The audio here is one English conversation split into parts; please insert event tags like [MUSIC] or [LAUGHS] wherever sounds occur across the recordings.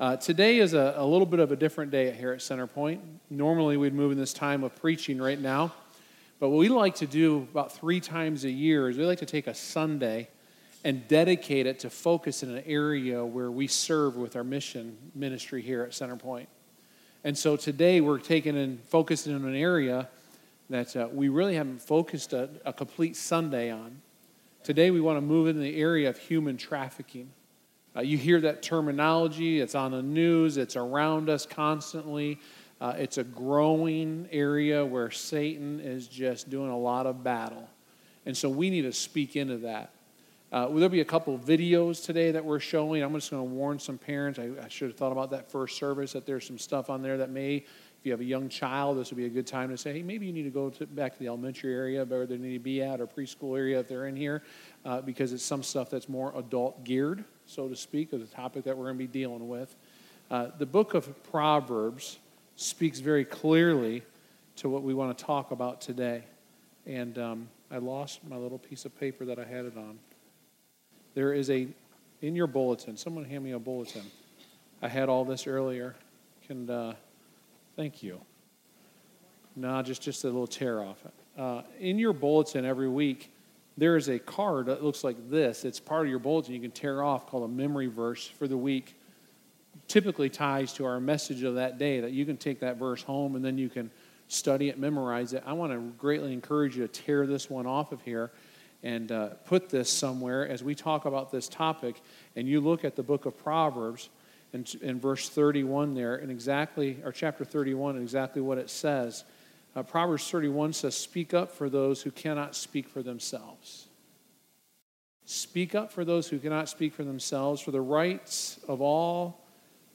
Uh, today is a, a, little bit of a different day here at Center Point. Normally, we'd move in this time of preaching right now. But what we like to do about three times a year is we like to take a Sunday and dedicate it to focus in an area where we serve with our mission ministry here at Center Point. And so today we're taking and focusing in an area that uh, we really haven't focused a, a complete Sunday on. Today we want to move into the area of human trafficking. Uh, you hear that terminology, it's on the news, it's around us constantly. Uh, it's a growing area where Satan is just doing a lot of battle. And so we need to speak into that. Uh, there'll be a couple videos today that we're showing. I'm just going to warn some parents. I, I, should have thought about that first service that there's some stuff on there that may, if you have a young child, this would be a good time to say, hey, maybe you need to go to, back to the elementary area where they need to be at or preschool area if they're in here, uh, because it's some stuff that's more adult geared, so to speak, of the topic that we're going to be dealing with. Uh, the book of Proverbs speaks very clearly to what we want to talk about today. And um, I lost my little piece of paper that I had it on. There is a, in your bulletin, someone hand me a bulletin. I had all this earlier. Can, uh, thank you. No, just, just a little tear off. Uh, in your bulletin every week, there is a card that looks like this. It's part of your bulletin you can tear off called a memory verse for the week. Typically ties to our message of that day that you can take that verse home and then you can study it, memorize it. I want to greatly encourage you to tear this one off of here and uh, put this somewhere as we talk about this topic. And you look at the book of Proverbs in, in verse 31 there, and exactly, or chapter 31, and exactly what it says. Uh, Proverbs 31 says, Speak up for those who cannot speak for themselves. Speak up for those who cannot speak for themselves, for the rights of all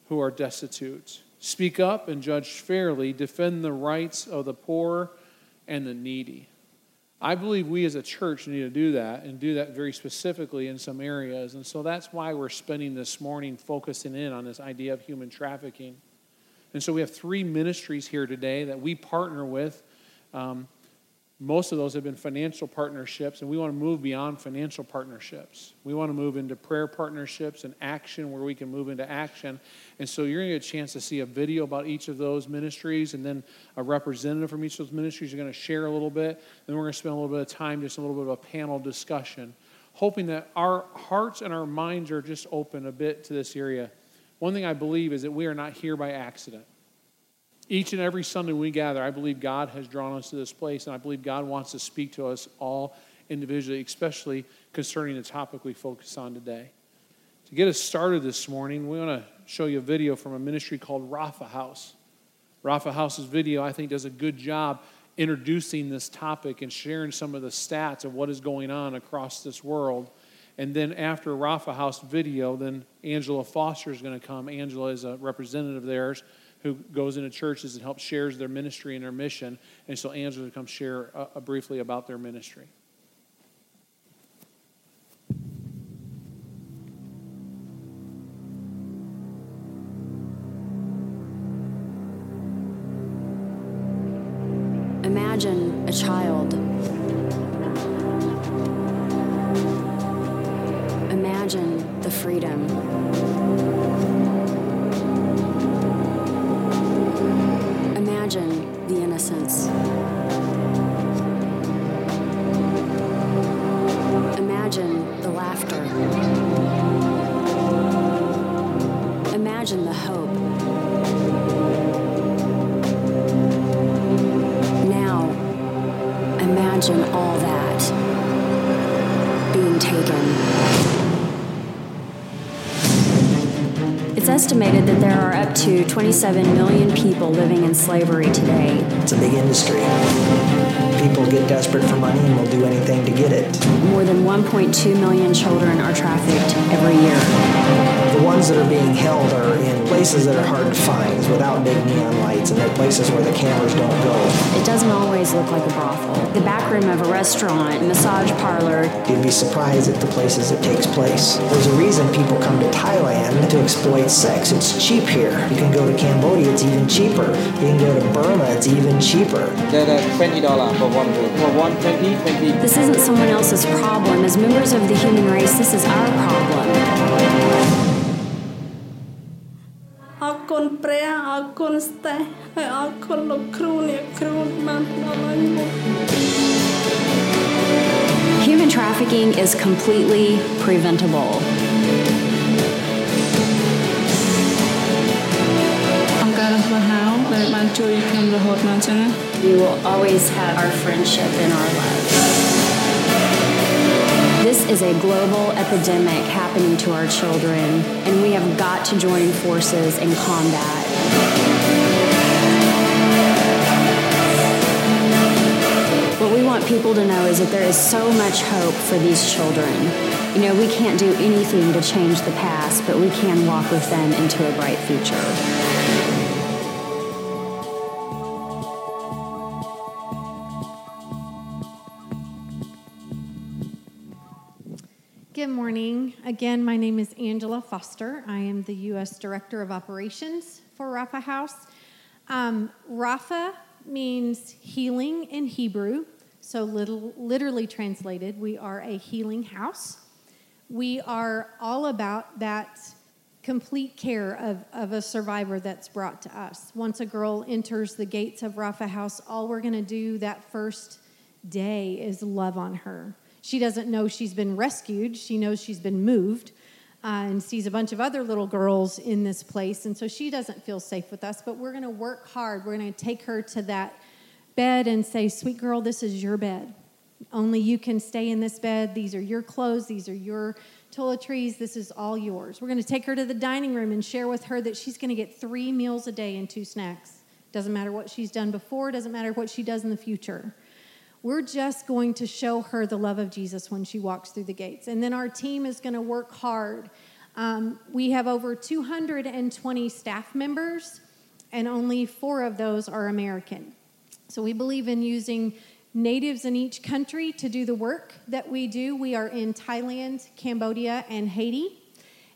who are destitute. Speak up and judge fairly. Defend the rights of the poor and the needy. I believe we as a church need to do that and do that very specifically in some areas. And so that's why we're spending this morning focusing in on this idea of human trafficking. And so we have three ministries here today that we partner with. Um, most of those have been financial partnerships, and we want to move beyond financial partnerships. We want to move into prayer partnerships and action where we can move into action. And so you're going to get a chance to see a video about each of those ministries, and then a representative from each of those ministries are going to share a little bit. Then we're going to spend a little bit of time, just a little bit of a panel discussion, hoping that our hearts and our minds are just open a bit to this area. One thing I believe is that we are not here by accident. Each and every Sunday we gather, I believe God has drawn us to this place, and I believe God wants to speak to us all individually, especially concerning the topic we focus on today. To get us started this morning, we want to show you a video from a ministry called Rapha House. Rapha House's video, I think, does a good job introducing this topic and sharing some of the stats of what is going on across this world. And then after Rapha House video, then Angela Foster is going to come. Angela is a representative of theirs who goes into churches and helps shares their ministry and their mission. And so Angela will come share uh, uh, briefly about their ministry. 7 million people living in slavery today. It's a big industry. People get desperate for money and will do anything to get it. More than 1.2 million children are trafficked every year. The ones that are being held are in places that are hard to find without big neon lights, and they're places where the cameras don't go. It doesn't always look like a brothel. The back room of a restaurant, massage parlor. You'd be surprised at the places it takes place. There's a reason people come to Thailand to exploit sex. It's cheap here. You can go to Cambodia, it's even cheaper. You can go to Burma, it's even cheaper. They're $20 for one room For one twenty, twenty. This isn't someone else's problem. As members of the human race, this is our problem. អរគុណព្រះអរគុណស្តេះហើយអរគុណលោកគ្រូអ្នកគ្រូបានដល់ឲ្យមក Human trafficking is completely preventable. អង្គការរបស់ We will always have our friendship in our lives. This is a global epidemic happening to our children, and we have got to join forces in combat. What we want people to know is that there is so much hope for these children. You know, we can't do anything to change the past, but we can walk with them into a bright future. Morning. Again, my name is Angela Foster. I am the U.S. Director of Operations for Rapha House. Um, Rapha means healing in Hebrew, so little, literally translated, we are a healing house. We are all about that complete care of, of a survivor that's brought to us. Once a girl enters the gates of Rapha House, all we're going to do that first day is love on her. She doesn't know she's been rescued. She knows she's been moved uh, and sees a bunch of other little girls in this place. And so she doesn't feel safe with us, but we're going to work hard. We're going to take her to that bed and say, Sweet girl, this is your bed. Only you can stay in this bed. These are your clothes. These are your toiletries. This is all yours. We're going to take her to the dining room and share with her that she's going to get three meals a day and two snacks. Doesn't matter what she's done before, doesn't matter what she does in the future. We're just going to show her the love of Jesus when she walks through the gates. And then our team is going to work hard. Um, we have over 220 staff members, and only four of those are American. So we believe in using natives in each country to do the work that we do. We are in Thailand, Cambodia, and Haiti.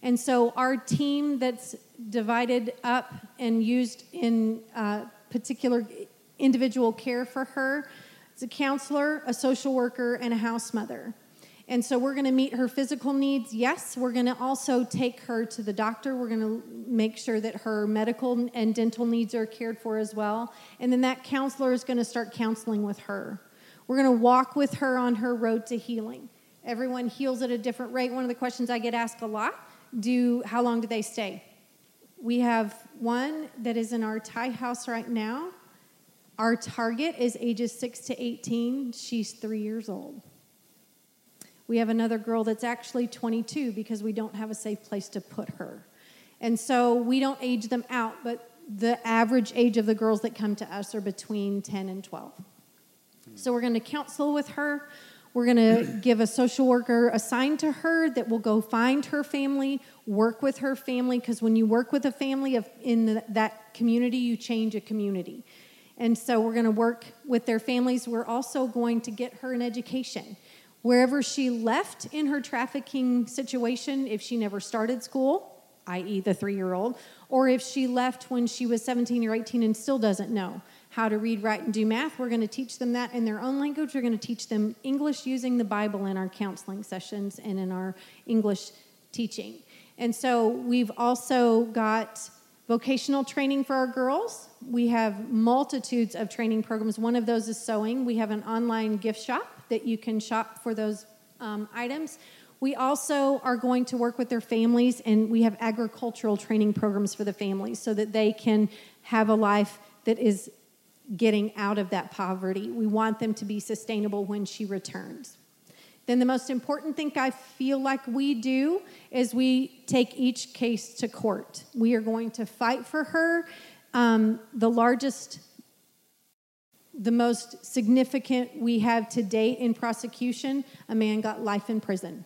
And so our team that's divided up and used in uh, particular individual care for her a counselor, a social worker, and a house mother. And so we're going to meet her physical needs. Yes, we're going to also take her to the doctor. We're going to make sure that her medical and dental needs are cared for as well. And then that counselor is going to start counseling with her. We're going to walk with her on her road to healing. Everyone heals at a different rate. One of the questions I get asked a lot do how long do they stay? We have one that is in our Thai house right now. Our target is ages 6 to 18. She's 3 years old. We have another girl that's actually 22 because we don't have a safe place to put her. And so we don't age them out, but the average age of the girls that come to us are between 10 and 12. So we're going to counsel with her. We're going to [CLEARS THROAT] give a social worker assigned to her that will go find her family, work with her family, because when you work with a family of, in the, that community, you change a community. And so we're going to work with their families. We're also going to get her an education. Wherever she left in her trafficking situation, if she never started school, i.e., the three year old, or if she left when she was 17 or 18 and still doesn't know how to read, write, and do math, we're going to teach them that in their own language. We're going to teach them English using the Bible in our counseling sessions and in our English teaching. And so we've also got vocational training for our girls. We have multitudes of training programs. One of those is sewing. We have an online gift shop that you can shop for those um, items. We also are going to work with their families, and we have agricultural training programs for the families so that they can have a life that is getting out of that poverty. We want them to be sustainable when she returns. Then, the most important thing I feel like we do is we take each case to court. We are going to fight for her. Um, the largest the most significant we have to date in prosecution, a man got life in prison.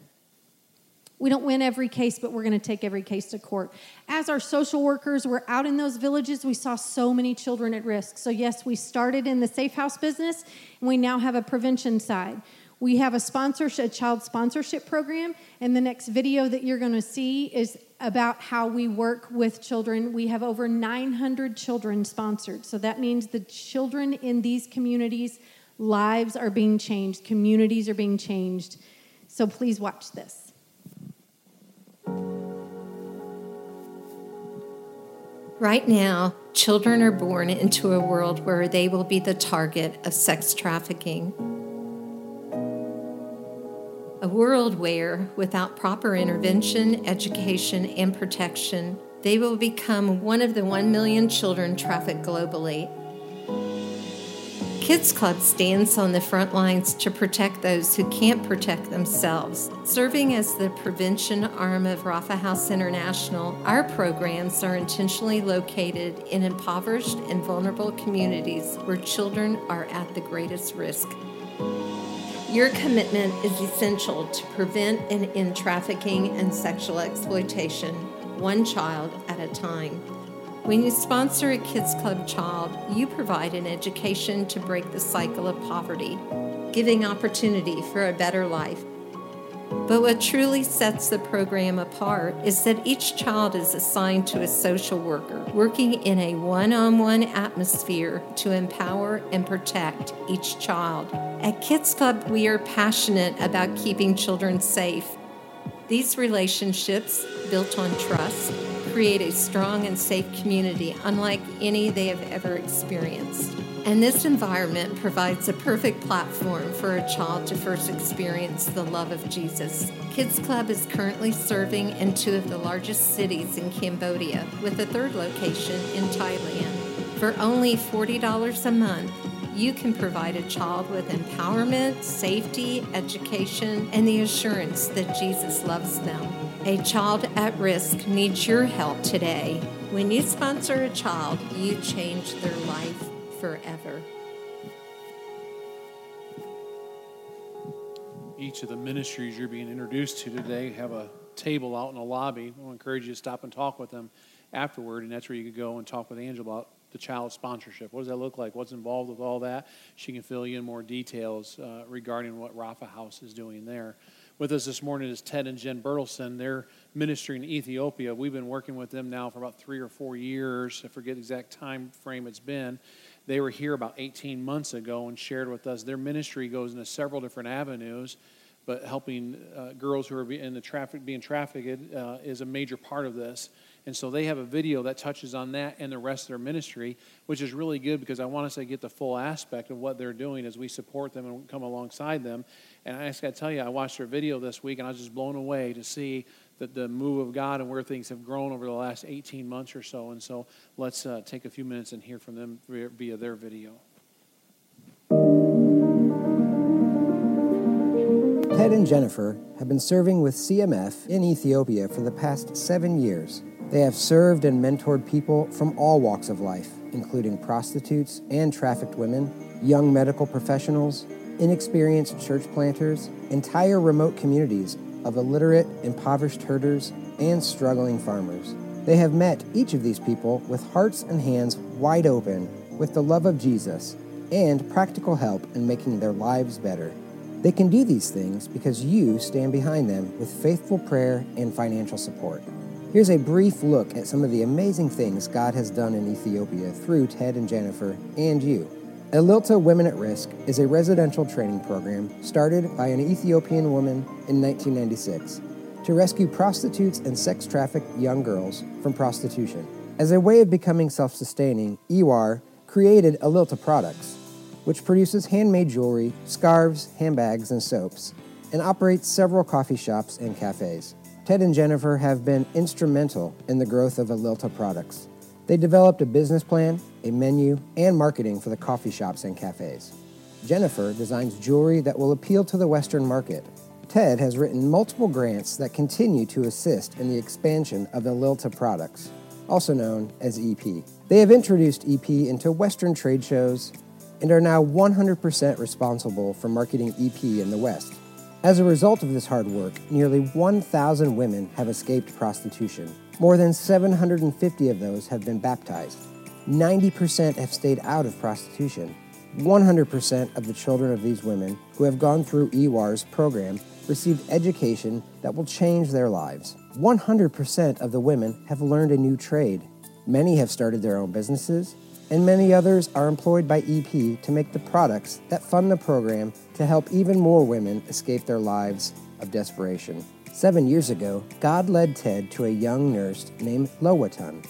We don't win every case, but we're going to take every case to court. As our social workers were out in those villages, we saw so many children at risk. So, yes, we started in the safe house business, and we now have a prevention side. We have a sponsorship, a child sponsorship program, and the next video that you're going to see is about how we work with children. We have over 900 children sponsored. So that means the children in these communities' lives are being changed, communities are being changed. So please watch this. Right now, children are born into a world where they will be the target of sex trafficking. World where, without proper intervention, education, and protection, they will become one of the 1 million children trafficked globally Kids Club stands on the front lines to protect those who can't protect themselves. Serving as the prevention arm of Rapha House International, our programs are intentionally located in impoverished and vulnerable communities where children are at the greatest risk. Your commitment is essential to prevent and end trafficking and sexual exploitation, one child at a time. When you sponsor a Kids Club child, you provide an education to break the cycle of poverty, giving opportunity for a better life. But what truly sets the program apart is that each child is assigned to a social worker, working in a one on one atmosphere to empower and protect each child. At Kids Club, we are passionate about keeping children safe. These relationships, built on trust, create a strong and safe community unlike any they have ever experienced. And this environment provides a perfect platform for a child to first experience the love of Jesus. Kids Club is currently serving in two of the largest cities in Cambodia, with a third location in Thailand. For only $40 a month, you can provide a child with empowerment, safety, education, and the assurance that Jesus loves them. A child at risk needs your help today. When you sponsor a child, you change their life forever. Each of the ministries you're being introduced to today have a table out in the lobby. I encourage you to stop and talk with them afterward, and that's where you could go and talk with Angela about the child sponsorship. What does that look like? What's involved with all that? She can fill you in more details uh, regarding what Rapha House is doing there. With us this morning is Ted and Jen Bertelson. They're ministering in Ethiopia. We've been working with them now for about three or four years. I forget the exact time frame it's been. They were here about 18 months ago and shared with us. Their ministry goes into several different avenues, but helping uh, girls who are in the traffic being trafficked uh, is a major part of this. And so they have a video that touches on that and the rest of their ministry, which is really good because I want us to get the full aspect of what they're doing as we support them and come alongside them. And I just got to tell you, I watched their video this week and I was just blown away to see that the move of God and where things have grown over the last 18 months or so. And so let's uh, take a few minutes and hear from them via their video. Ted and Jennifer have been serving with CMF in Ethiopia for the past seven years. They have served and mentored people from all walks of life, including prostitutes and trafficked women, young medical professionals, inexperienced church planters, entire remote communities of illiterate, impoverished herders, and struggling farmers. They have met each of these people with hearts and hands wide open with the love of Jesus and practical help in making their lives better. They can do these things because you stand behind them with faithful prayer and financial support. Here's a brief look at some of the amazing things God has done in Ethiopia through Ted and Jennifer and you. Ellilta Women at Risk is a residential training program started by an Ethiopian woman in 1996 to rescue prostitutes and sex trafficked young girls from prostitution. As a way of becoming self sustaining, EWAR created Ellilta Products, which produces handmade jewelry, scarves, handbags, and soaps, and operates several coffee shops and cafes. Ted and Jennifer have been instrumental in the growth of Ellilta products. They developed a business plan, a menu, and marketing for the coffee shops and cafes. Jennifer designs jewelry that will appeal to the Western market. Ted has written multiple grants that continue to assist in the expansion of Ellilta products, also known as EP. They have introduced EP into Western trade shows and are now 100% responsible for marketing EP in the West. As a result of this hard work, nearly 1,000 women have escaped prostitution. More than 750 of those have been baptized. 90% have stayed out of prostitution. 100% of the children of these women who have gone through EWAR's program received education that will change their lives. 100% of the women have learned a new trade. Many have started their own businesses, and many others are employed by EP to make the products that fund the program to help even more women escape their lives of desperation. Seven years ago, God led Ted to a young nurse named Lowatun,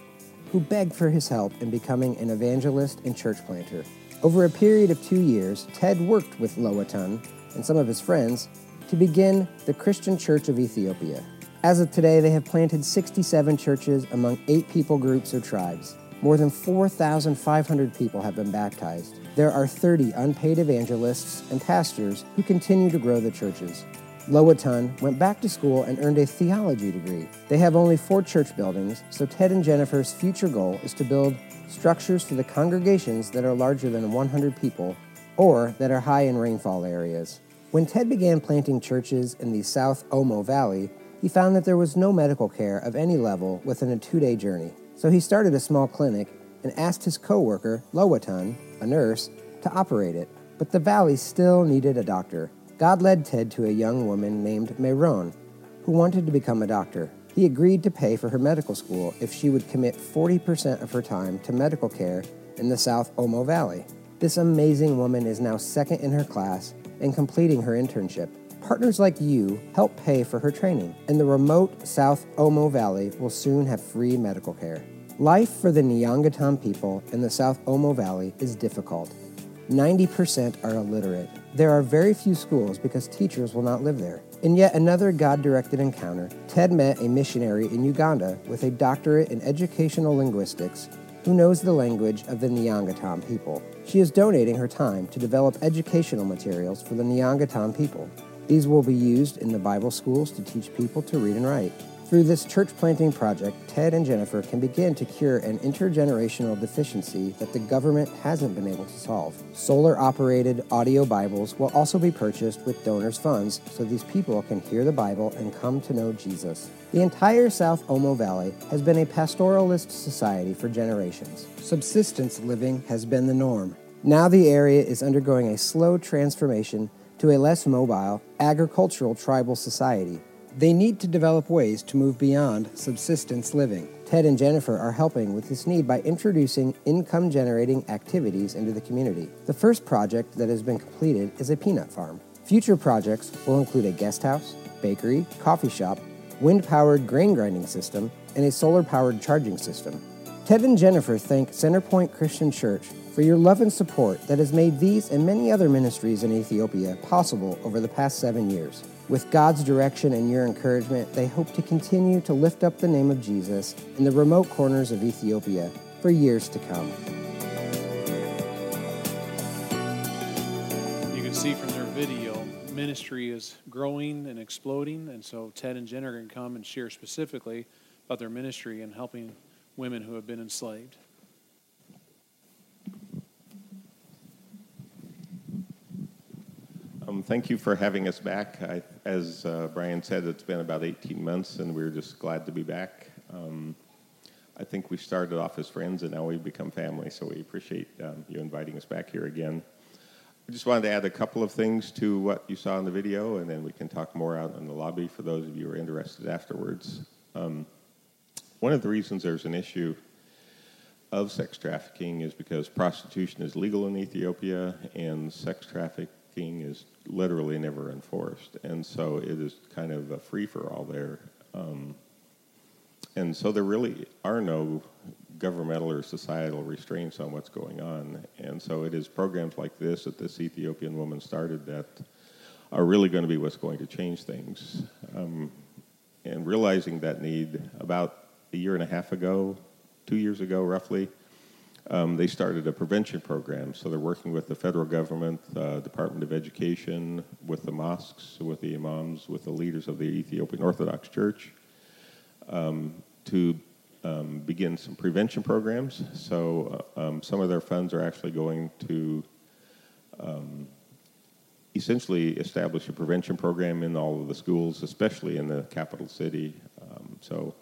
who begged for his help in becoming an evangelist and church planter. Over a period of two years, Ted worked with Lowatun and some of his friends to begin the Christian Church of Ethiopia. As of today, they have planted 67 churches among eight people groups or tribes. More than 4,500 people have been baptized. There are 30 unpaid evangelists and pastors who continue to grow the churches. Lowatun went back to school and earned a theology degree. They have only four church buildings, so Ted and Jennifer's future goal is to build structures for the congregations that are larger than 100 people or that are high in rainfall areas. When Ted began planting churches in the South Omo Valley, he found that there was no medical care of any level within a two day journey. So he started a small clinic and asked his co worker, Lowatun, a nurse, to operate it. But the valley still needed a doctor. God led Ted to a young woman named Mayron, who wanted to become a doctor. He agreed to pay for her medical school if she would commit 40% of her time to medical care in the South Omo Valley. This amazing woman is now second in her class and completing her internship. Partners like you help pay for her training, and the remote South Omo Valley will soon have free medical care. Life for the Nyangatom people in the South Omo Valley is difficult. 90% are illiterate. There are very few schools because teachers will not live there. In yet another God directed encounter, Ted met a missionary in Uganda with a doctorate in educational linguistics who knows the language of the Nyangatom people. She is donating her time to develop educational materials for the Nyangatom people. These will be used in the Bible schools to teach people to read and write. Through this church planting project, Ted and Jennifer can begin to cure an intergenerational deficiency that the government hasn't been able to solve. Solar operated audio Bibles will also be purchased with donors' funds so these people can hear the Bible and come to know Jesus. The entire South Omo Valley has been a pastoralist society for generations. Subsistence living has been the norm. Now the area is undergoing a slow transformation to a less mobile, agricultural tribal society. They need to develop ways to move beyond subsistence living. Ted and Jennifer are helping with this need by introducing income generating activities into the community. The first project that has been completed is a peanut farm. Future projects will include a guest house, bakery, coffee shop, wind powered grain grinding system, and a solar powered charging system. Ted and Jennifer thank Centerpoint Christian Church for your love and support that has made these and many other ministries in Ethiopia possible over the past seven years. With God's direction and your encouragement, they hope to continue to lift up the name of Jesus in the remote corners of Ethiopia for years to come. You can see from their video, ministry is growing and exploding, and so Ted and Jen are going to come and share specifically about their ministry and helping women who have been enslaved. Um, thank you for having us back. I, as uh, Brian said, it's been about 18 months, and we're just glad to be back. Um, I think we started off as friends, and now we've become family, so we appreciate um, you inviting us back here again. I just wanted to add a couple of things to what you saw in the video, and then we can talk more out in the lobby for those of you who are interested afterwards. Um, one of the reasons there's an issue of sex trafficking is because prostitution is legal in Ethiopia, and sex is literally never enforced, and so it is kind of a free for all there. Um, and so there really are no governmental or societal restraints on what's going on. And so it is programs like this that this Ethiopian woman started that are really going to be what's going to change things. Um, and realizing that need about a year and a half ago, two years ago roughly, um, they started a prevention program. So they're working with the federal government, uh, Department of Education, with the mosques, with the imams, with the leaders of the Ethiopian Orthodox Church um, to um, begin some prevention programs. So uh, um, some of their funds are actually going to um, essentially establish a prevention program in all of the schools, especially in the capital city. Um, so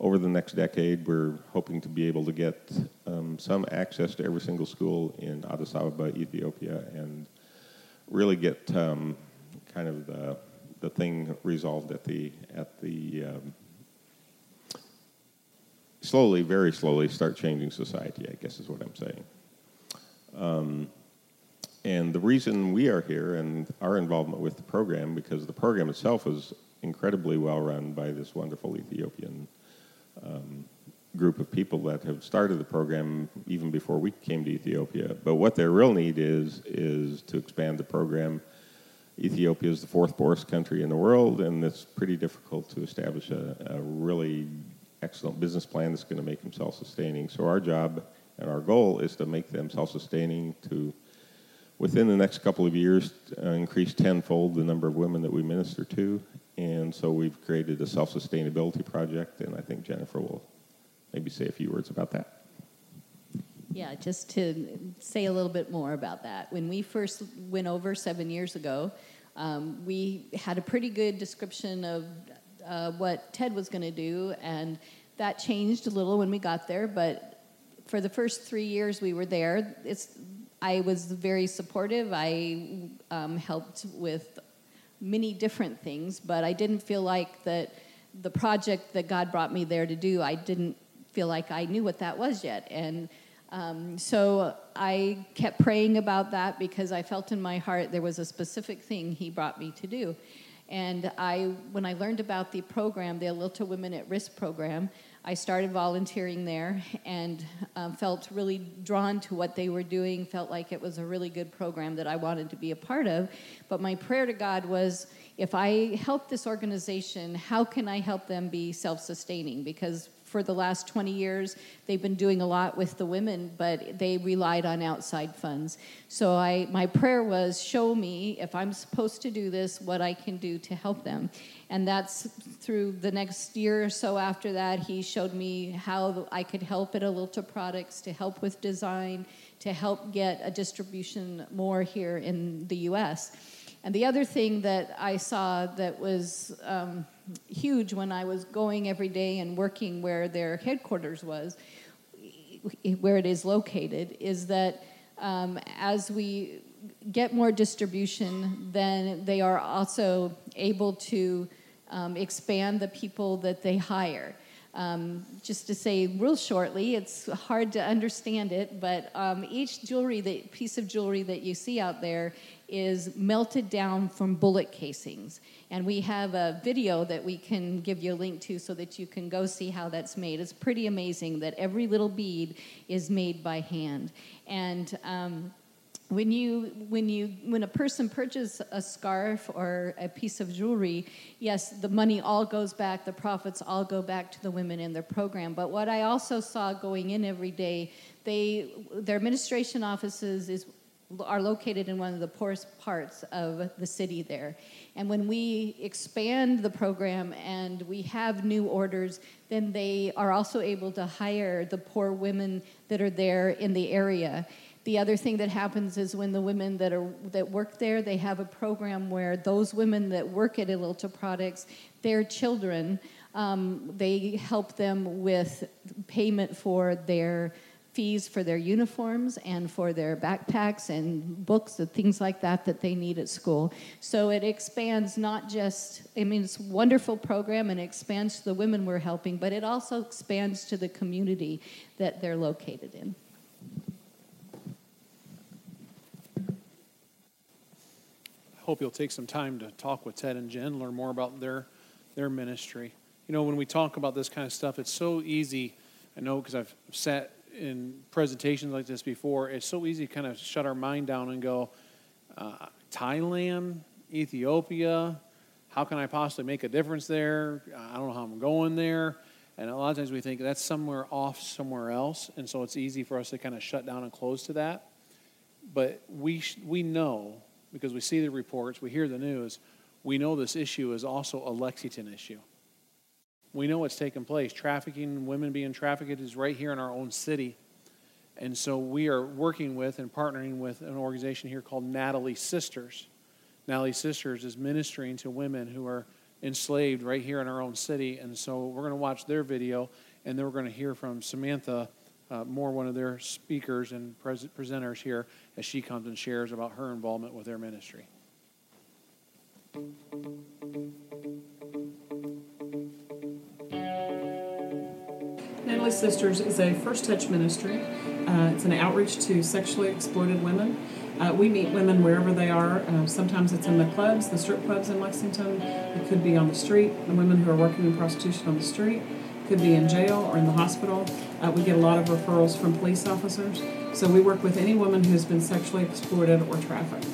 over the next decade, we're hoping to be able to get um, some access to every single school in Addis Ababa, Ethiopia, and really get um, kind of the, the thing resolved at the at the um, slowly, very slowly, start changing society. I guess is what I'm saying. Um, and the reason we are here and our involvement with the program, because the program itself is incredibly well run by this wonderful Ethiopian um, group of people that have started the program even before we came to Ethiopia. But what their real need is is to expand the program. Ethiopia is the fourth poorest country in the world, and it's pretty difficult to establish a, a really excellent business plan that's going to make them self-sustaining. So our job and our goal is to make them self-sustaining to within the next couple of years uh, increase tenfold the number of women that we minister to and so we've created a self-sustainability project and i think jennifer will maybe say a few words about that yeah just to say a little bit more about that when we first went over seven years ago um, we had a pretty good description of uh, what ted was going to do and that changed a little when we got there but for the first three years we were there it's I was very supportive. I um, helped with many different things, but I didn't feel like that the project that God brought me there to do, I didn't feel like I knew what that was yet. And um, so I kept praying about that because I felt in my heart there was a specific thing He brought me to do. And I, when I learned about the program, the Alilta Women at Risk program, I started volunteering there and um, felt really drawn to what they were doing, felt like it was a really good program that I wanted to be a part of. But my prayer to God was if I help this organization, how can I help them be self sustaining? Because for the last 20 years. They've been doing a lot with the women, but they relied on outside funds. So I, my prayer was, show me if I'm supposed to do this, what I can do to help them. And that's through the next year or so after that, he showed me how I could help at Alilta Products to help with design, to help get a distribution more here in the US. And the other thing that I saw that was um, huge when I was going every day and working where their headquarters was, where it is located, is that um, as we get more distribution, then they are also able to um, expand the people that they hire. Um, just to say real shortly, it's hard to understand it, but um, each jewelry, that piece of jewelry that you see out there, is melted down from bullet casings. And we have a video that we can give you a link to so that you can go see how that's made. It's pretty amazing that every little bead is made by hand. And um, when you when you when a person purchases a scarf or a piece of jewelry yes the money all goes back the profits all go back to the women in their program but what i also saw going in every day they their administration offices is are located in one of the poorest parts of the city there. And when we expand the program and we have new orders, then they are also able to hire the poor women that are there in the area. The other thing that happens is when the women that are that work there, they have a program where those women that work at Alilta Products, their children, um, they help them with payment for their fees for their uniforms and for their backpacks and books and things like that that they need at school. So it expands not just, I mean, it's a wonderful program and expands to the women we're helping, but it also expands to the community that they're located in. I hope you'll take some time to talk with Ted and Jen, learn more about their their ministry. You know, when we talk about this kind of stuff, it's so easy. I know because I've sat in presentations like this before, it's so easy to kind of shut our mind down and go, uh, Thailand, Ethiopia, how can I possibly make a difference there? I don't know how I'm going there. And a lot of times we think that's somewhere off somewhere else. And so it's easy for us to kind of shut down and close to that. But we, we know, because we see the reports, we hear the news, we know this issue is also a Lexington issue. We know what's taking place. Trafficking, women being trafficked is right here in our own city. And so we are working with and partnering with an organization here called Natalie Sisters. Natalie Sisters is ministering to women who are enslaved right here in our own city. And so we're going to watch their video, and then we're going to hear from Samantha uh, Moore, one of their speakers and pres- presenters here, as she comes and shares about her involvement with their ministry. Sisters is a first touch ministry. Uh, it's an outreach to sexually exploited women. Uh, we meet women wherever they are. Uh, sometimes it's in the clubs, the strip clubs in Lexington. It could be on the street, the women who are working in prostitution on the street. It could be in jail or in the hospital. Uh, we get a lot of referrals from police officers. So we work with any woman who's been sexually exploited or trafficked.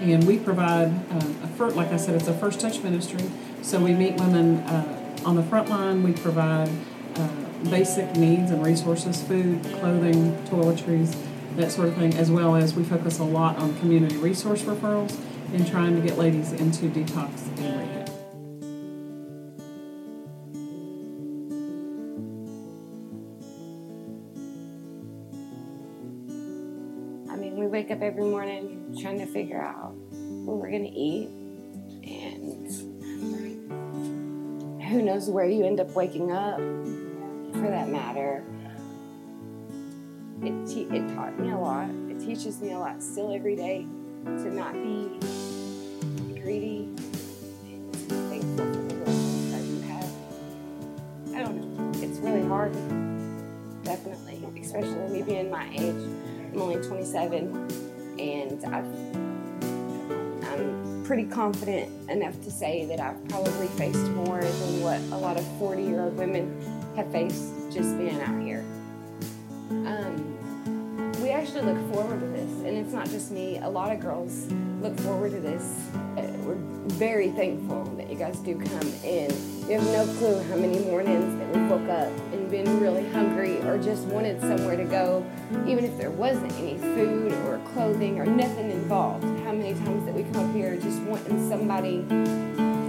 And we provide, uh, a first, like I said, it's a first touch ministry. So we meet women uh, on the front line. We provide uh, basic needs and resources food, clothing, toiletries, that sort of thing, as well as we focus a lot on community resource referrals and trying to get ladies into detox and rehab. I mean, we wake up every morning trying to figure out what we're going to eat, and who knows where you end up waking up, for that matter. It, te- it taught me a lot. It teaches me a lot still every day to not be greedy thankful for the that you have. I don't know. It's really hard, definitely, especially me being my age. I'm only 27, and I've, I'm pretty confident enough to say that I've probably faced more than what a lot of 40 year old women faced just being out here. Um, we actually look forward to this, and it's not just me. A lot of girls look forward to this. Uh, we're very thankful that you guys do come in. You have no clue how many mornings that we woke up and been really hungry or just wanted somewhere to go, even if there wasn't any food or clothing or nothing involved. How many times that we come up here just wanting somebody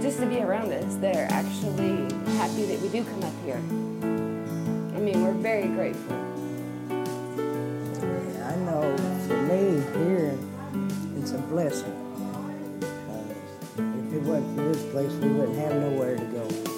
just to be around us that are actually that we do come up here. I mean, we're very grateful. I know for me here, it's a blessing. Uh, if it wasn't for this place, we wouldn't have nowhere to go.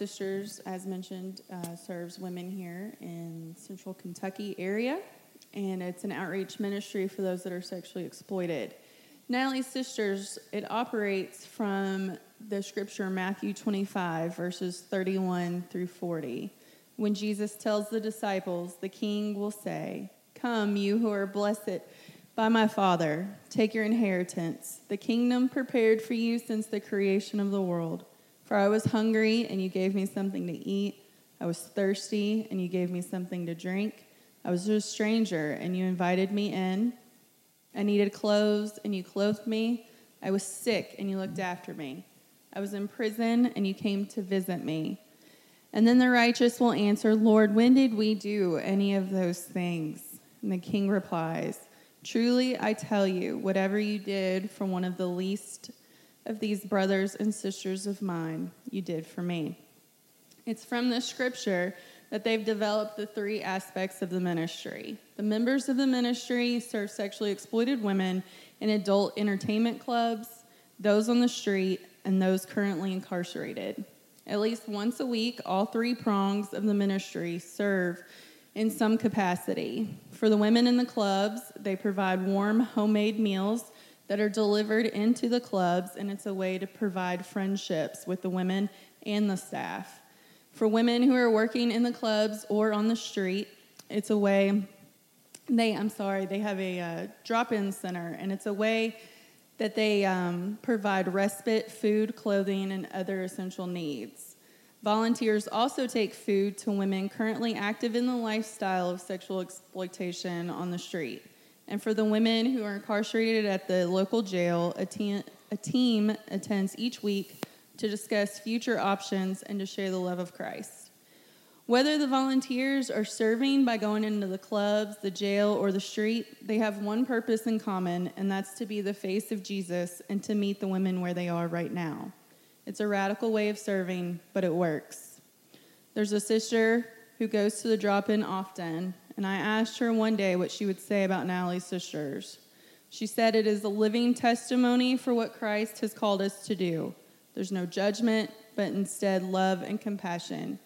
Sisters, as mentioned, uh, serves women here in central Kentucky area, and it's an outreach ministry for those that are sexually exploited. Natalie's Sisters, it operates from the scripture Matthew 25, verses 31 through 40. When Jesus tells the disciples, the king will say, Come, you who are blessed by my Father, take your inheritance, the kingdom prepared for you since the creation of the world. For I was hungry, and you gave me something to eat. I was thirsty, and you gave me something to drink. I was a stranger, and you invited me in. I needed clothes, and you clothed me. I was sick, and you looked after me. I was in prison, and you came to visit me. And then the righteous will answer, Lord, when did we do any of those things? And the king replies, Truly, I tell you, whatever you did for one of the least of these brothers and sisters of mine, you did for me. It's from this scripture that they've developed the three aspects of the ministry. The members of the ministry serve sexually exploited women in adult entertainment clubs, those on the street, and those currently incarcerated. At least once a week, all three prongs of the ministry serve in some capacity. For the women in the clubs, they provide warm homemade meals that are delivered into the clubs, and it's a way to provide friendships with the women and the staff. For women who are working in the clubs or on the street, it's a way they, I'm sorry, they have a uh, drop in center, and it's a way that they um, provide respite, food, clothing, and other essential needs. Volunteers also take food to women currently active in the lifestyle of sexual exploitation on the street. And for the women who are incarcerated at the local jail, a, te- a team attends each week to discuss future options and to share the love of Christ. Whether the volunteers are serving by going into the clubs, the jail, or the street, they have one purpose in common, and that's to be the face of Jesus and to meet the women where they are right now. It's a radical way of serving, but it works. There's a sister who goes to the drop in often, and I asked her one day what she would say about Natalie's sisters. She said it is a living testimony for what Christ has called us to do. There's no judgment, but instead love and compassion.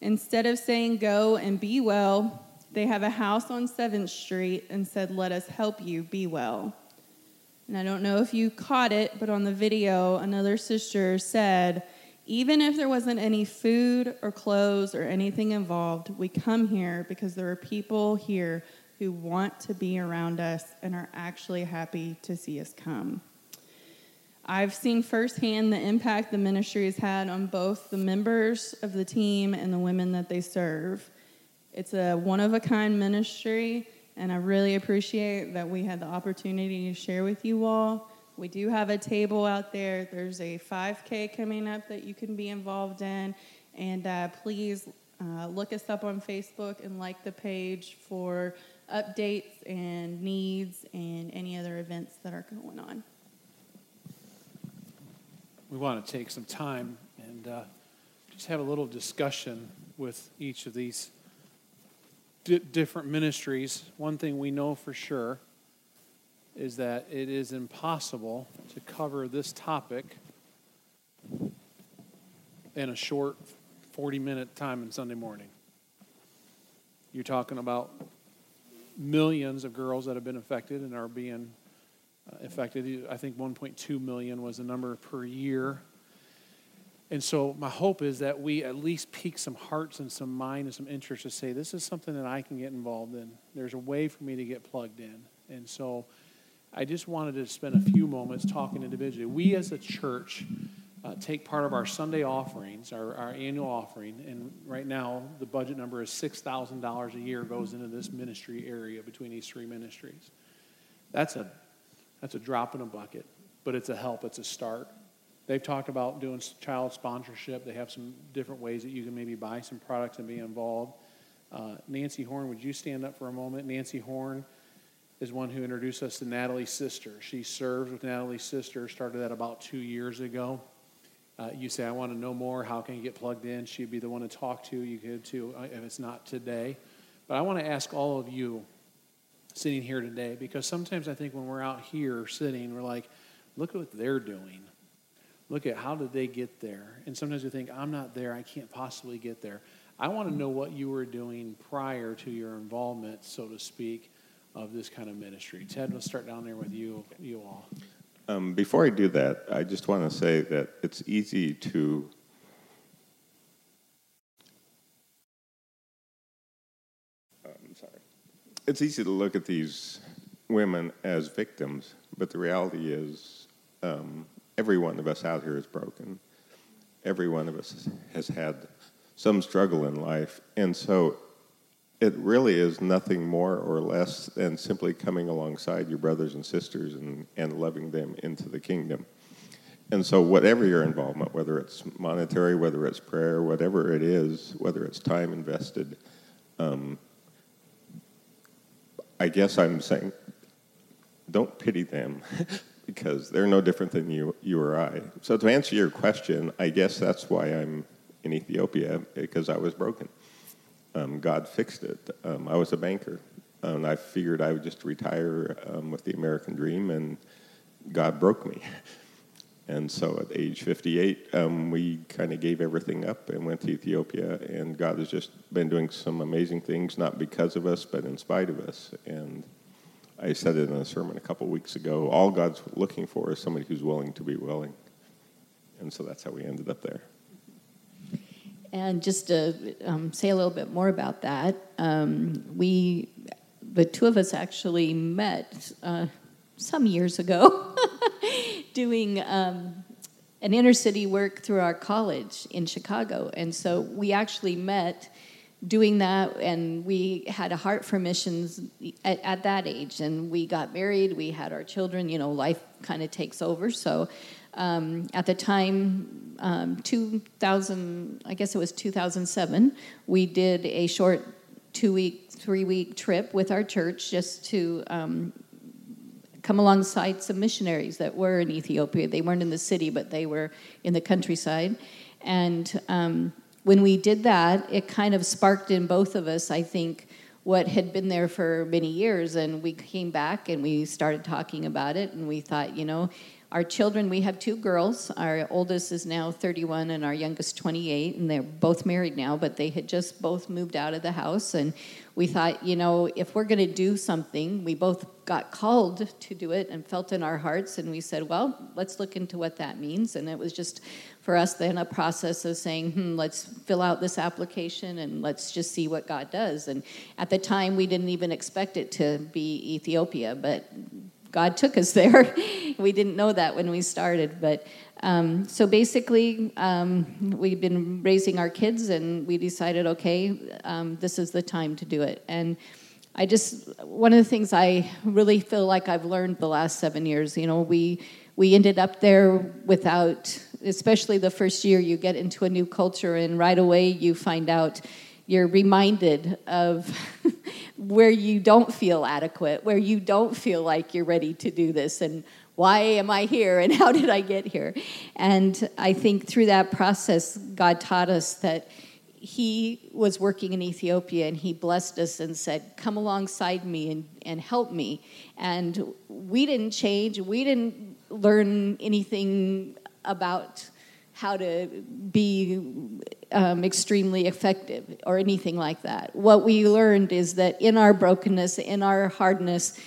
Instead of saying, go and be well, They have a house on 7th Street and said, Let us help you be well. And I don't know if you caught it, but on the video, another sister said, even if there wasn't any food or clothes or anything involved, we come here because there are people here who want to be around us and are actually happy to see us come. I've seen firsthand the impact the ministry has had on both the members of the team and the women that they serve. It's a one of a kind ministry, and I really appreciate that we had the opportunity to share with you all. We do have a table out there. There's a 5K coming up that you can be involved in, and uh, please uh, look us up on Facebook and like the page for updates and needs and any other events that are going on we want to take some time and uh, just have a little discussion with each of these di- different ministries. One thing we know for sure is that it is impossible to cover this topic in a short 40 minute time on Sunday morning. You're talking about millions of girls that have been affected and are being uh, affected. I think 1.2 million was the number per year. And so my hope is that we at least pique some hearts and some mind and some interest to say, this is something that I can get involved in. There's a way for me to get plugged in. And so I just wanted to spend a few moments talking individually. We as a church uh, take part of our Sunday offerings, our, our annual offering, and right now the budget number is $6,000 a year goes into this ministry area between these three ministries. That's a that's a drop in a bucket, but it's a help, it's a start. They've talked about doing child sponsorship. They have some different ways that you can maybe buy some products and be involved. Uh, Nancy Horn, would you stand up for a moment? Nancy Horn is one who introduced us to Natalie's sister. She served with Natalie's sister, started that about two years ago. Uh, you say, I want to know more. How can you get plugged in? She'd be the one to talk to. You could too, uh, if it's not today. But I want to ask all of you sitting here today because sometimes I think when we're out here sitting, we're like, look at what they're doing. Look at how did they get there? And sometimes we think, I'm not there, I can't possibly get there. I want to know what you were doing prior to your involvement, so to speak, of this kind of ministry. Ted, let's start down there with you, you all. Um, before I do that, I just want to say that it's easy to it's easy to look at these women as victims, but the reality is um, every one of us out here is broken. Every one of us has had some struggle in life. And so it really is nothing more or less than simply coming alongside your brothers and sisters and, and loving them into the kingdom. And so, whatever your involvement, whether it's monetary, whether it's prayer, whatever it is, whether it's time invested, um, I guess I'm saying don't pity them [LAUGHS] because they're no different than you, you or I. So, to answer your question, I guess that's why I'm in Ethiopia because I was broken. Um, God fixed it. Um, I was a banker, and I figured I would just retire um, with the American dream, and God broke me. [LAUGHS] And so at age 58, um, we kind of gave everything up and went to Ethiopia. And God has just been doing some amazing things, not because of us, but in spite of us. And I said it in a sermon a couple weeks ago all God's looking for is somebody who's willing to be willing. And so that's how we ended up there. And just to um, say a little bit more about that, um, we, the two of us actually met uh, some years ago. [LAUGHS] doing um, an inner city work through our college in Chicago. And so we actually met doing that, and we had a heart for missions at, at that age. And we got married, we had our children, you know, life kind of takes over. So um, at the time, um, 2000, I guess it was 2007, we did a short two week, three week trip with our church just to um, come alongside some missionaries that were in Ethiopia. They weren't in the city, but they were in the countryside. And um, when we did that, it kind of sparked in both of us, I think, what had been there for many years. And we came back and we started talking about it, and we thought, you know, our children, we have two girls. Our oldest is now 31 and our youngest 28, and they're both married now, but they had just both moved out of the house. And we thought, you know, if we're going to do something, we both got called to do it and felt in our hearts. And we said, well, let's look into what that means. And it was just for us then a process of saying, hmm, let's fill out this application and let's just see what God does. And at the time, we didn't even expect it to be Ethiopia, but God took us [LAUGHS] there. we didn't know that when we started, but um, so basically, um, we've been raising our kids, and we decided, okay, um, this is the time to do it. And I just one of the things I really feel like I've learned the last seven years. You know, we we ended up there without, especially the first year, you get into a new culture, and right away you find out you're reminded of [LAUGHS] where you don't feel adequate, where you don't feel like you're ready to do this, and why am I here, and [LAUGHS] how did I get here? And I think through that process, God taught us that He was working in Ethiopia, and He blessed us and said, Come alongside me and, and help me. And we didn't change, we didn't learn anything about how to be um, extremely effective or anything like that. What we learned is that in our brokenness, in our hardness,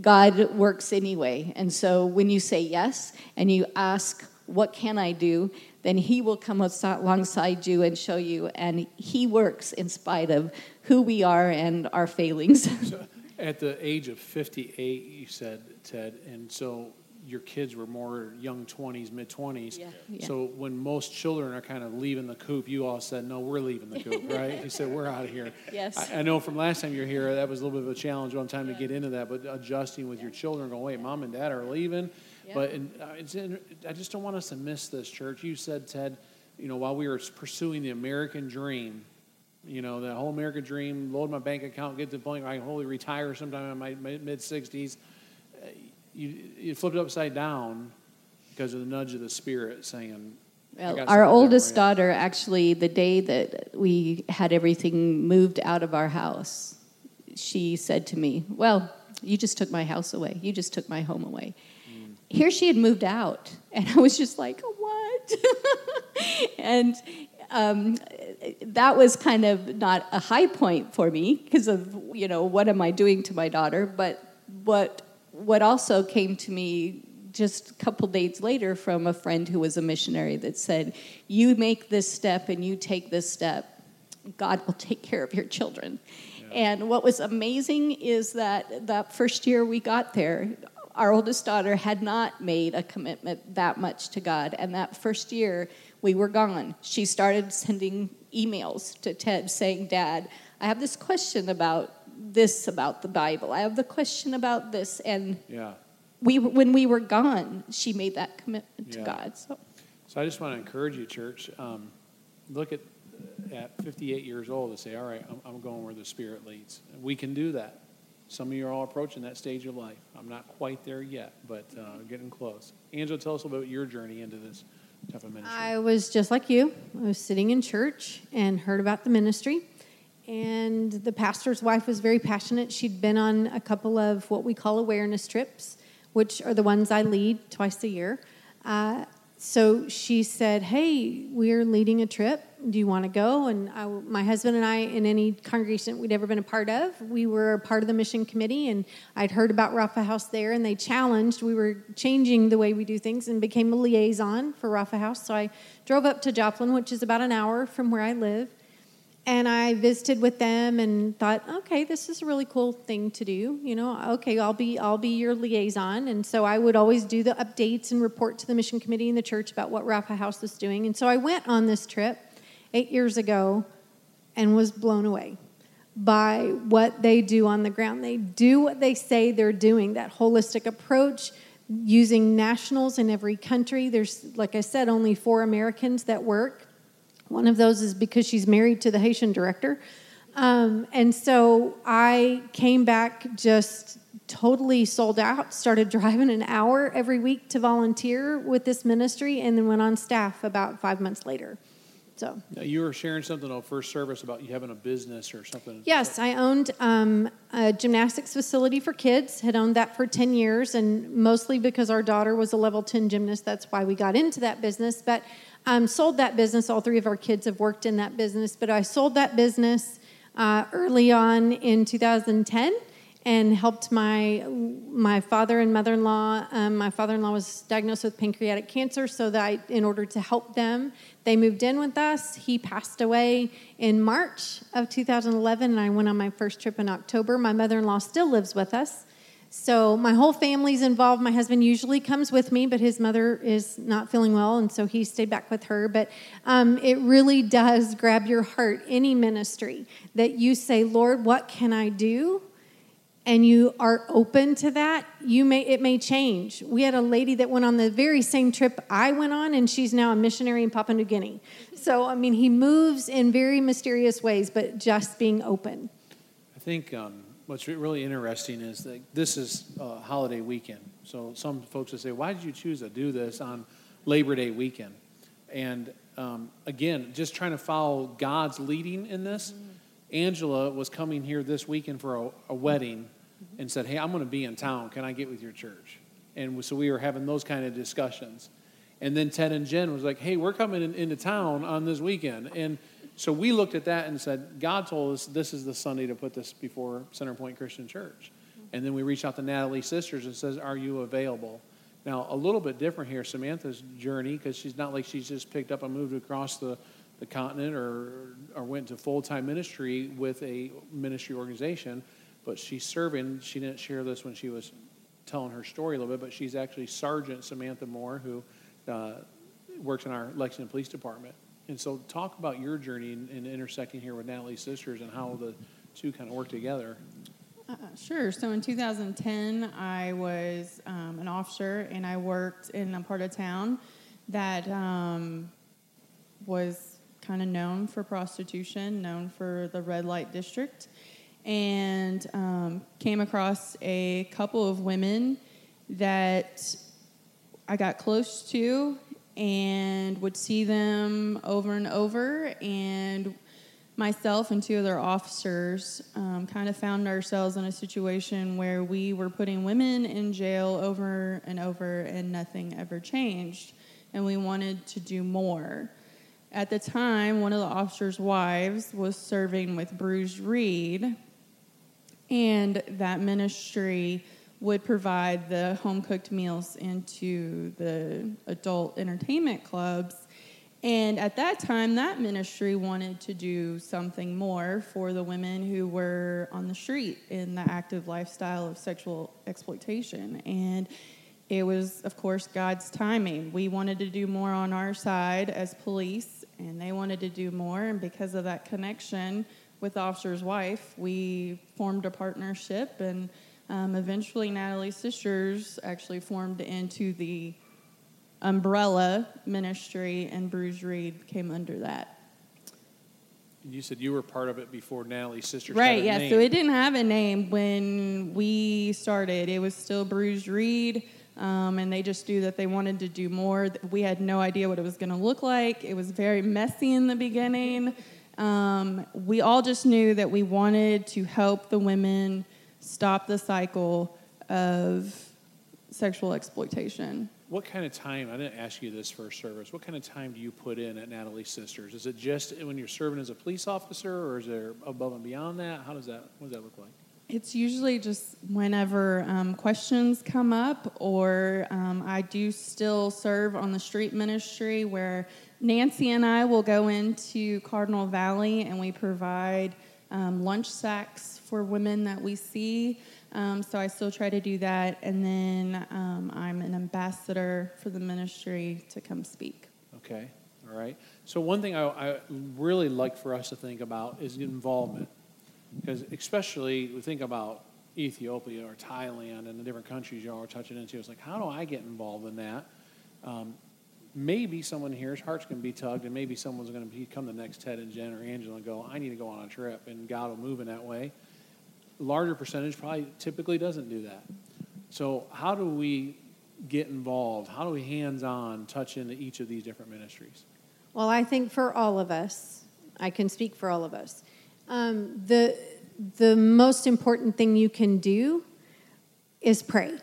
God works anyway. And so when you say yes and you ask, What can I do? then He will come alongside you and show you. And He works in spite of who we are and our failings. So at the age of 58, you said, Ted, and so your kids were more young 20s, mid 20s. Yeah, yeah. So when most children are kind of leaving the coop, you all said, no, we're leaving the [LAUGHS] coop, right? you said, we're out of here. Yes. I, I, know from last time you were here, that was a little bit of a challenge one time yeah. to get into that, but adjusting with your children, going, wait, mom and dad are leaving. Yeah. But in, uh, it's in, I just don't want us to miss this, church. You said, Ted, you know, while we were pursuing the American dream, you know, the whole American dream, load my bank account, get to the point where I can wholly retire sometime in my mid 60s you, you flipped it upside down because of the nudge of the Spirit saying, well, our oldest daughter, actually, the day that we had everything moved out of our house, she said to me, Well, you just took my house away. You just took my home away. Mm. Here she had moved out, and I was just like, What? [LAUGHS] and um, that was kind of not a high point for me because of, you know, what am I doing to my daughter? But what what also came to me just a couple days later from a friend who was a missionary that said, You make this step and you take this step, God will take care of your children. Yeah. And what was amazing is that that first year we got there, our oldest daughter had not made a commitment that much to God. And that first year, we were gone. She started sending emails to Ted saying, Dad, I have this question about this about the Bible. I have the question about this. And yeah. we, when we were gone, she made that commitment yeah. to God. So. so I just want to encourage you, church. Um, look at at 58 years old and say, all right, I'm, I'm going where the Spirit leads. We can do that. Some of you are all approaching that stage of life. I'm not quite there yet, but uh, getting close. Angela, tell us about your journey into this type of ministry. I was just like you. I was sitting in church and heard about the ministry and the pastor's wife was very passionate. She'd been on a couple of what we call awareness trips, which are the ones I lead twice a year. Uh, so she said, Hey, we're leading a trip. Do you want to go? And I, my husband and I, in any congregation we'd ever been a part of, we were part of the mission committee, and I'd heard about Rapha House there, and they challenged. We were changing the way we do things and became a liaison for Rapha House. So I drove up to Joplin, which is about an hour from where I live and I visited with them and thought, okay, this is a really cool thing to do. You know, okay, I'll be I'll be your liaison, and so I would always do the updates and report to the mission committee in the church about what Rapha House was doing. And so I went on this trip eight years ago, and was blown away by what they do on the ground. They do what they say they're doing. That holistic approach. Using nationals in every country. There's, like I said, only four Americans that work one of those is because she's married to the Haitian director. Um, and so I came back just totally sold out, started driving an hour every week to volunteer with this ministry, and then went on staff about five months later. So. Now, you were sharing something on first service about you having a business or something. Yes, I owned um, a gymnastics facility for kids. Had owned that for ten years, and mostly because our daughter was a level ten gymnast. That's why we got into that business. But um, sold that business. All three of our kids have worked in that business. But I sold that business uh, early on in 2010 and helped my my father and mother-in-law. Um, my father-in-law was diagnosed with pancreatic cancer, so that I, in order to help them, they moved in with us. He passed away in March of 2011, and I went on my first trip in October. My mother-in-law still lives with us. So my whole family's involved. My husband usually comes with me, but his mother is not feeling well, and so he stayed back with her. But um, it really does grab your heart, any ministry that you say, Lord, what can I do? And you are open to that, you may it may change. We had a lady that went on the very same trip I went on, and she's now a missionary in Papua New Guinea. So I mean, he moves in very mysterious ways, but just being open. I think um, what's really interesting is that this is a holiday weekend. So some folks will say, why did you choose to do this on Labor Day weekend? And um, again, just trying to follow God's leading in this. Mm-hmm. Angela was coming here this weekend for a, a wedding mm-hmm. and said, hey, I'm going to be in town. Can I get with your church? And so we were having those kind of discussions. And then Ted and Jen was like, hey, we're coming in, into town on this weekend. And so we looked at that and said, God told us this is the Sunday to put this before Center Point Christian Church. And then we reached out to Natalie Sisters and says, Are you available? Now, a little bit different here, Samantha's journey, because she's not like she's just picked up and moved across the, the continent or, or went to full time ministry with a ministry organization, but she's serving. She didn't share this when she was telling her story a little bit, but she's actually Sergeant Samantha Moore, who uh, works in our Lexington Police Department. And so, talk about your journey in, in intersecting here with Natalie's sisters and how the two kind of work together. Uh, sure. So in 2010, I was um, an officer and I worked in a part of town that um, was kind of known for prostitution, known for the red light district, and um, came across a couple of women that I got close to and would see them over and over. And myself and two other officers um, kind of found ourselves in a situation where we were putting women in jail over and over, and nothing ever changed. And we wanted to do more. At the time, one of the officers' wives was serving with Bruce Reed, and that ministry would provide the home cooked meals into the adult entertainment clubs. And at that time, that ministry wanted to do something more for the women who were on the street in the active lifestyle of sexual exploitation. And it was, of course, God's timing. We wanted to do more on our side as police, and they wanted to do more. And because of that connection with the officer's wife, we formed a partnership and um, eventually, Natalie's sisters actually formed into the umbrella ministry, and Bruce Reed came under that. You said you were part of it before Natalie's sisters. Right, yeah. Name. So it didn't have a name when we started. It was still Bruce Reed, um, and they just knew that they wanted to do more. We had no idea what it was going to look like. It was very messy in the beginning. Um, we all just knew that we wanted to help the women stop the cycle of sexual exploitation. What kind of time? I didn't ask you this first service. What kind of time do you put in at Natalie Sisters? Is it just when you're serving as a police officer, or is there above and beyond that? How does that? What does that look like? It's usually just whenever um, questions come up, or um, I do still serve on the street ministry where Nancy and I will go into Cardinal Valley and we provide um, lunch sacks for women that we see. Um, so I still try to do that. And then um, I'm an ambassador for the ministry to come speak. Okay, all right. So, one thing I, I really like for us to think about is involvement. Because, especially, we think about Ethiopia or Thailand and the different countries y'all are touching into. It's like, how do I get involved in that? Um, maybe someone here's heart's going to be tugged, and maybe someone's going to become the next Ted and Jen or Angela and go, I need to go on a trip, and God will move in that way. Larger percentage probably typically doesn't do that. So, how do we get involved? How do we hands on touch into each of these different ministries? Well, I think for all of us, I can speak for all of us. Um, the the most important thing you can do is pray.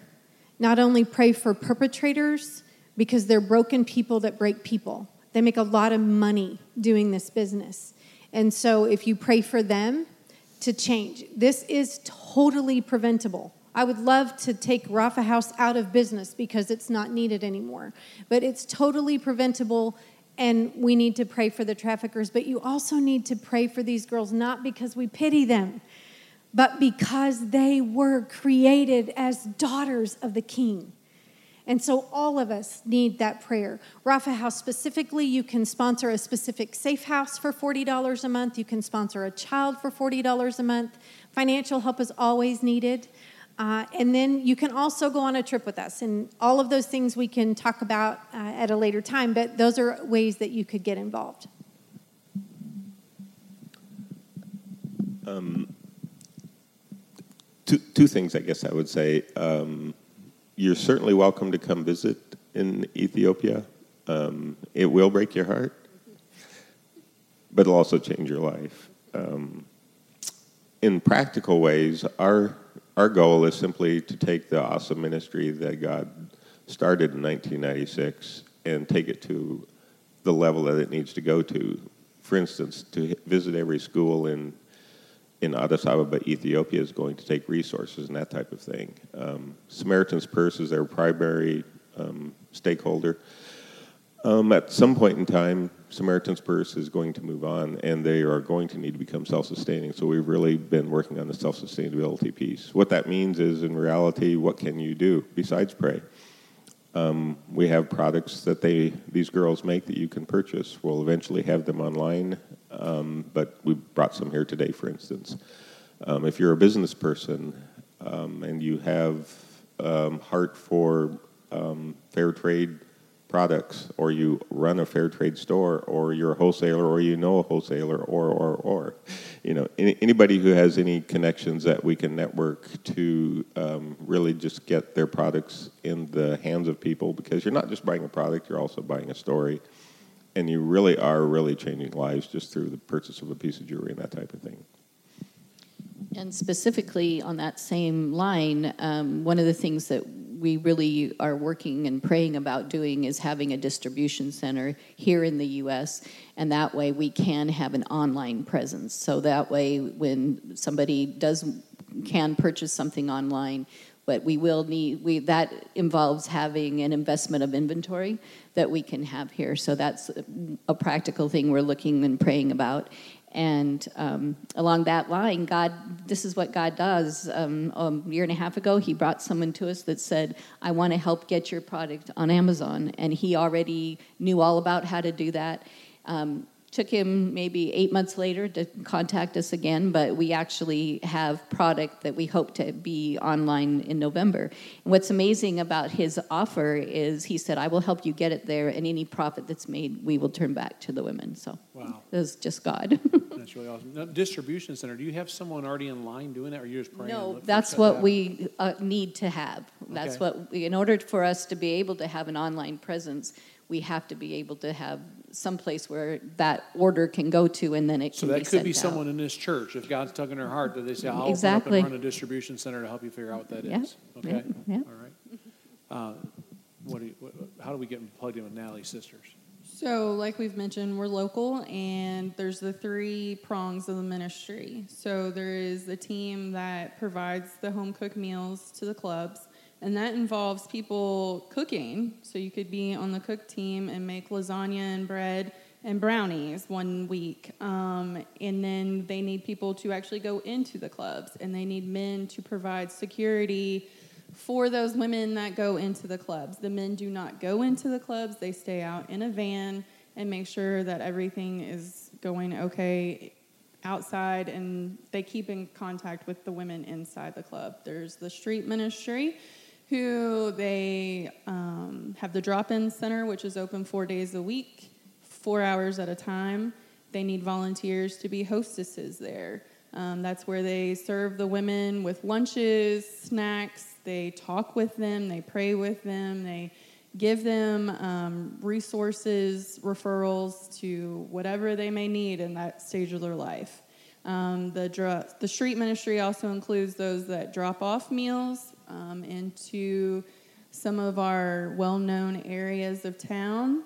Not only pray for perpetrators because they're broken people that break people. They make a lot of money doing this business. And so if you pray for them to change, this is totally preventable. I would love to take Rapha House out of business because it's not needed anymore. But it's totally preventable, and we need to pray for the traffickers. But you also need to pray for these girls, not because we pity them, but because they were created as daughters of the King. And so all of us need that prayer. Rapha House specifically, you can sponsor a specific safe house for $40 a month. You can sponsor a child for $40 a month. Financial help is always needed. Uh, and then you can also go on a trip with us. And all of those things we can talk about uh, at a later time, but those are ways that you could get involved. Um, two, two things, I guess I would say. Um, you're certainly welcome to come visit in Ethiopia. Um, it will break your heart, but it'll also change your life. Um, in practical ways, our our goal is simply to take the awesome ministry that God started in 1996 and take it to the level that it needs to go to. For instance, to visit every school in in Addis Ababa, Ethiopia, is going to take resources and that type of thing. Um, Samaritan's Purse is their primary um, stakeholder. Um, at some point in time, Samaritan's Purse is going to move on, and they are going to need to become self-sustaining. So we've really been working on the self-sustainability piece. What that means is, in reality, what can you do besides pray? Um, we have products that they these girls make that you can purchase. We'll eventually have them online, um, but we brought some here today, for instance. Um, if you're a business person um, and you have um, heart for um, fair trade products, or you run a fair trade store, or you're a wholesaler, or you know a wholesaler, or or or, you know, any, anybody who has any connections that we can network to um, really just get their products in the hands of people, because you're not just buying a product, you're also buying a story, and you really are really changing lives just through the purchase of a piece of jewelry and that type of thing. And specifically on that same line, um, one of the things that we really are working and praying about doing is having a distribution center here in the US and that way we can have an online presence. So that way when somebody does can purchase something online but we will need we that involves having an investment of inventory that we can have here. So that's a practical thing we're looking and praying about and um, along that line, God, this is what God does. Um, a year and a half ago, He brought someone to us that said, I want to help get your product on Amazon. And He already knew all about how to do that. Um, took him maybe eight months later to contact us again, but we actually have product that we hope to be online in November. And what's amazing about his offer is he said, I will help you get it there, and any profit that's made, we will turn back to the women. So wow. it was just God. [LAUGHS] that's really awesome. Now, distribution center, do you have someone already in line doing that, or you're you just praying? No, that's what we uh, need to have. That's okay. what, we, in order for us to be able to have an online presence, we have to be able to have some place where that order can go to and then it so can that be could be out. someone in this church if god's tugging their heart that they say i'll exactly. open up and run a distribution center to help you figure out what that yeah. is. okay yeah. Yeah. all right uh, what do you, what, how do we get plugged in with natalie's sisters so like we've mentioned we're local and there's the three prongs of the ministry so there is the team that provides the home cooked meals to the clubs and that involves people cooking. So you could be on the cook team and make lasagna and bread and brownies one week. Um, and then they need people to actually go into the clubs, and they need men to provide security for those women that go into the clubs. The men do not go into the clubs, they stay out in a van and make sure that everything is going okay outside and they keep in contact with the women inside the club. There's the street ministry who they um, have the drop in center, which is open four days a week, four hours at a time. They need volunteers to be hostesses there. Um, that's where they serve the women with lunches, snacks, they talk with them, they pray with them, they give them um, resources, referrals to whatever they may need in that stage of their life. Um, the, dr- the street ministry also includes those that drop off meals um, into some of our well known areas of town.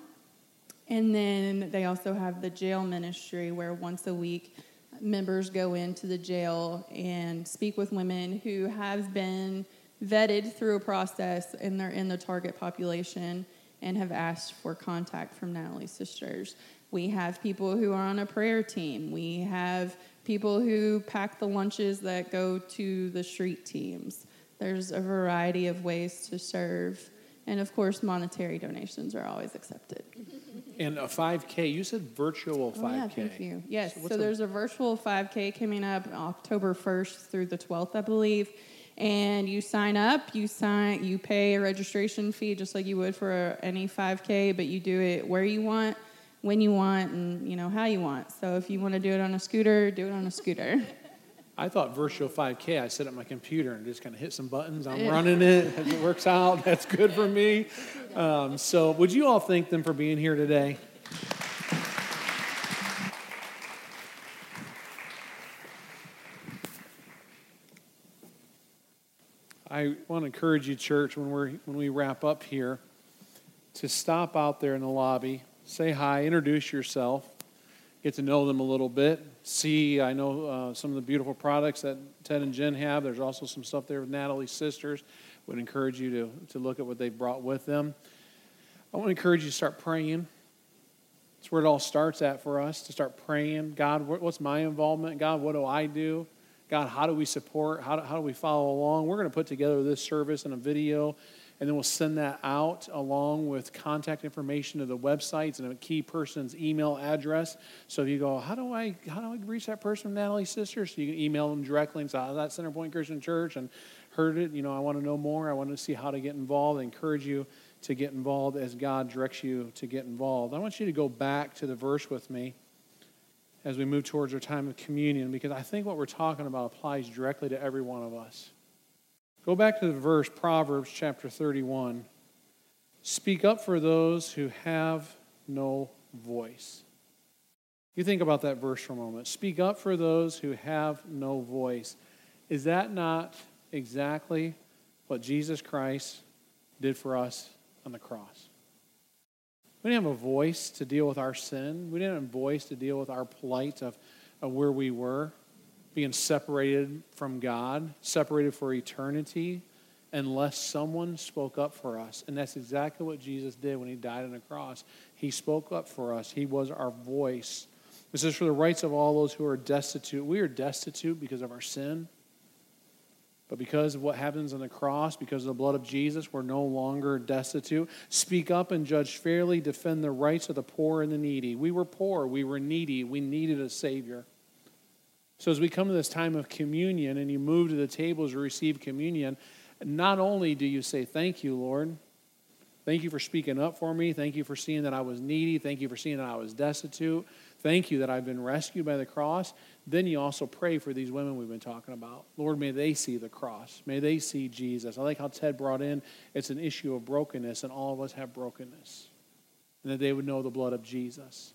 And then they also have the jail ministry where once a week members go into the jail and speak with women who have been vetted through a process and they're in the target population and have asked for contact from Natalie's sisters. We have people who are on a prayer team. We have people who pack the lunches that go to the street teams. There's a variety of ways to serve. And of course, monetary donations are always accepted. And a 5K, you said virtual 5K. Oh, yeah, thank you. Yes, so, a- there's a virtual 5K coming up October 1st through the 12th, I believe. And you sign up, you sign, you pay a registration fee just like you would for any 5K, but you do it where you want, when you want, and you know how you want. So if you want to do it on a scooter, do it on a scooter. [LAUGHS] I thought virtual 5K, I set up my computer and just kind of hit some buttons. I'm running it. If [LAUGHS] it works out, [LAUGHS] that's good for me. Um, so, would you all thank them for being here today? I want to encourage you, church, when, we're, when we wrap up here, to stop out there in the lobby, say hi, introduce yourself, get to know them a little bit. See, I know uh, some of the beautiful products that Ted and Jen have. There's also some stuff there with Natalie's sisters. Would encourage you to, to look at what they've brought with them. I want to encourage you to start praying. That's where it all starts at for us to start praying. God, what's my involvement? God, what do I do? God, how do we support? How do, how do we follow along? We're going to put together this service and a video, and then we'll send that out along with contact information to the websites and a key person's email address. So if you go, how do I how do I reach that person Natalie's sister? So you can email them directly and say, oh, that's Center Point Christian Church, and heard it. You know, I want to know more. I want to see how to get involved. I encourage you to get involved as God directs you to get involved. I want you to go back to the verse with me as we move towards our time of communion because I think what we're talking about applies directly to every one of us. Go back to the verse, Proverbs chapter 31. Speak up for those who have no voice. You think about that verse for a moment. Speak up for those who have no voice. Is that not exactly what Jesus Christ did for us on the cross? We didn't have a voice to deal with our sin. We didn't have a voice to deal with our plight of, of where we were, being separated from God, separated for eternity, unless someone spoke up for us. And that's exactly what Jesus did when he died on the cross. He spoke up for us, he was our voice. This is for the rights of all those who are destitute. We are destitute because of our sin. But because of what happens on the cross, because of the blood of Jesus, we're no longer destitute. Speak up and judge fairly, defend the rights of the poor and the needy. We were poor, we were needy, we needed a Savior. So as we come to this time of communion and you move to the tables to receive communion, not only do you say, Thank you, Lord. Thank you for speaking up for me. Thank you for seeing that I was needy. Thank you for seeing that I was destitute. Thank you that I've been rescued by the cross. Then you also pray for these women we've been talking about. Lord, may they see the cross. May they see Jesus. I like how Ted brought in it's an issue of brokenness, and all of us have brokenness. And that they would know the blood of Jesus.